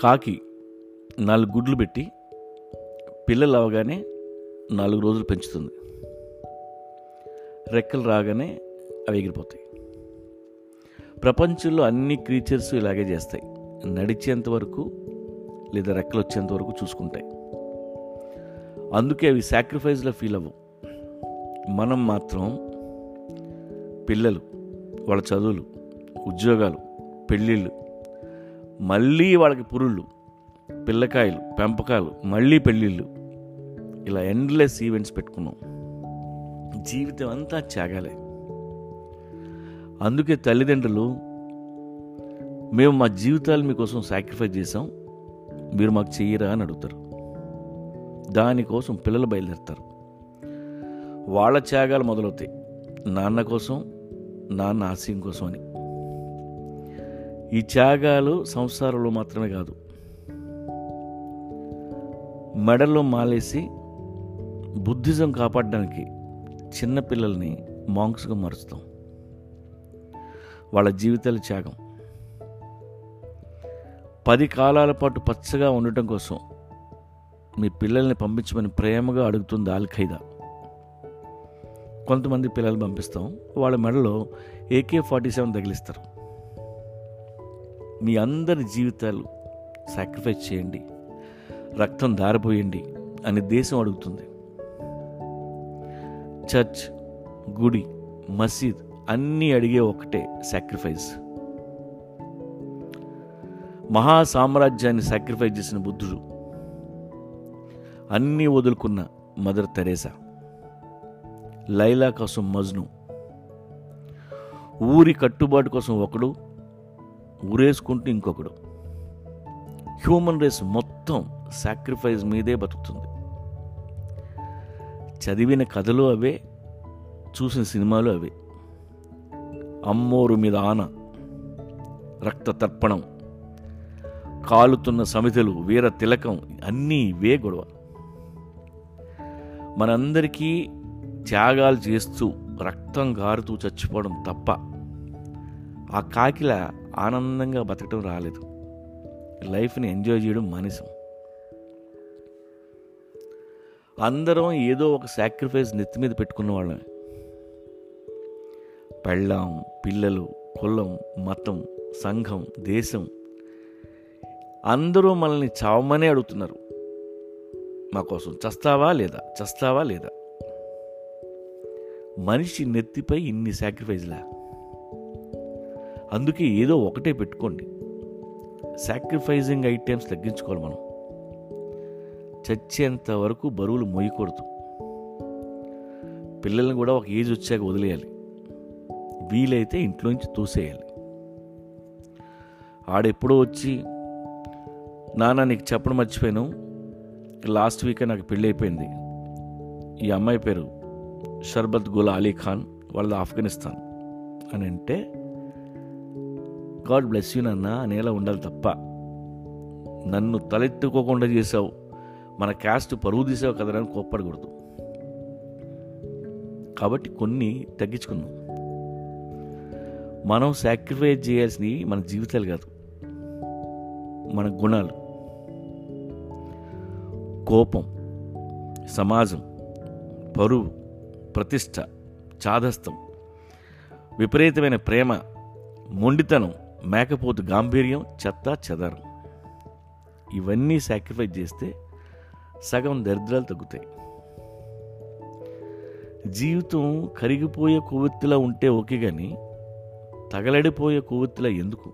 కాకి నాలుగు గుడ్లు పెట్టి పిల్లలు అవగానే నాలుగు రోజులు పెంచుతుంది. రెక్కలు రాగానే అవి ఎగిరిపోతాయి. ప్రపంచంలో అన్ని క్రీచర్స్ ఇలాగే చేస్తాయి. నడిచేంత వరకు లేదా రెక్కలు వచ్చేంత వరకు చూసుకుంటాయి. అందుకే అవి సాక్రిఫైస్లో ఫీల్ అవ్వవు. మనం మాత్రం పిల్లలు వాళ్ళ చదువులు ఉద్యోగాలు పెళ్ళిళ్ళు మళ్ళీ వాళ్ళకి పురుళ్ళు పిల్లకాయలు పెంపకాలు మళ్ళీ పెళ్ళిళ్ళు. ఇలా ఎండ్లెస్ ఈవెంట్స్ పెట్టుకున్నాం. జీవితం అంతా త్యాగాలే. అందుకే తల్లిదండ్రులు మేము మా జీవితాలు మీకోసం సాక్రిఫైస్ చేసాం మీరు మాకు చెయ్యరా అని అడుగుతారు. దానికోసం పిల్లలు బయలుదేరుతారు. వాళ్ళ త్యాగాలు మొదలవుతాయి. నాన్న కోసం నాన్న ఆశయం కోసం అని. ఈ త్యాగాలు సంసారంలో మాత్రమే కాదు. మెడల్లో మాలేసి బుద్ధిజం కాపాడడానికి చిన్నపిల్లల్ని మాంక్స్గా మారుస్తాం. వాళ్ళ జీవితాల త్యాగం. పది కాలాల పాటు పచ్చగా ఉండటం కోసం మీ పిల్లల్ని పంపించమని ప్రేమగా అడుగుతుంది ఆల్ ఖైదా. కొంతమంది పిల్లలు పంపిస్తాం. వాళ్ళ మెడలో ఏకే ఫార్టీ సెవెన్ తగిలిస్తారు. మీ అందరి జీవితాలు సాక్రిఫైస్ చేయండి. రక్తం దారిపోయండి అని దేశం అడుగుతుంది. చర్చ్ గుడి మసీద్ అన్నీ అడిగే ఒకటే సాక్రిఫైస్ మహా సామ్రాజ్యాన్ని సాక్రిఫైస్ చేసిన బుద్ధుడు. అన్నీ వదులుకున్న మదర్ తెరేసా. లైలా కోసం మజ్ను. ఊరి కట్టుబాటు కోసం ఒకడు ఊరేసుకుంటూ ఇంకొకడు. హ్యూమన్ రేస్ మొత్తం సాక్రిఫైస్ మీదే బతుకుతుంది. చదివిన కథలు అవే చూసిన సినిమాలు అవే. అమ్మోరు మీద ఆన రక్త తర్పణం కాలుతున్న సమితలు వీర తిలకం అన్నీ ఇవే గొడవ. మనందరికీ త్యాగాలు చేస్తూ రక్తం గారుతూ చచ్చిపోవడం తప్ప ఆ కాకిల ఆనందంగా బతకడం రాలేదు. లైఫ్ని ఎంజాయ్ చేయడం మనిషి అందరం ఏదో ఒక సాక్రిఫైస్ నెత్తి మీద పెట్టుకున్న వాళ్ళమే. పెళ్ళాం పిల్లలు కులం మతం సంఘం దేశం. అందరూ మనల్ని చావమనే అడుగుతున్నారు. మా కోసం చస్తావా లేదా? చస్తావా లేదా? మనిషి నెత్తిపై ఇన్ని సాక్రిఫైజ్లా అందుకే ఏదో ఒకటే పెట్టుకోండి. సాక్రిఫైజింగ్ ఐటమ్స్ తగ్గించుకోవాలి మనం. చచ్చేంత వరకు బరువులు మోయకూడదు. పిల్లల్ని కూడా ఒక ఏజ్ వచ్చాక వదిలేయాలి. వీలైతే ఇంట్లోంచి తోసేయాలి. ఆడెప్పుడో వచ్చి నాన్న నీకు చెప్పడం మర్చిపోయాను. లాస్ట్ వీకే నాకు పెళ్ళి అయిపోయింది. ఈ అమ్మాయి పేరు షర్బత్ గుల్ అలీ ఖాన్ వాళ్ళది ఆఫ్ఘనిస్తాన్. అని అంటే గాడ్ బ్లెస్ యూ నాన్న. అనేలా ఉండాలి తప్ప. నన్ను తలెత్తుకోకుండా చేసావు మన క్యాస్ట్ పరువు తీసావు కదా అని కోప్పడకూడదు. కాబట్టి కొన్ని తగ్గించుకుందాం. మనం సాక్రిఫైస్ చేయాల్సినవి మన జీవితాలు కాదు. మన గుణాలు. కోపం సమాజం పరువు ప్రతిష్ట చాదస్తం విపరీతమైన ప్రేమ మొండితనం మేకపోతు గాంభీర్యం చెత్త చెదరం. ఇవన్నీ సాక్రిఫైస్ చేస్తే సగం దరిద్రాలు తగ్గుతాయి. జీవితం కరిగిపోయే కొవ్వొత్తిలా ఉంటే ఓకే కానీ తగలడిపోయే కొవ్వొత్తిలా ఎందుకు?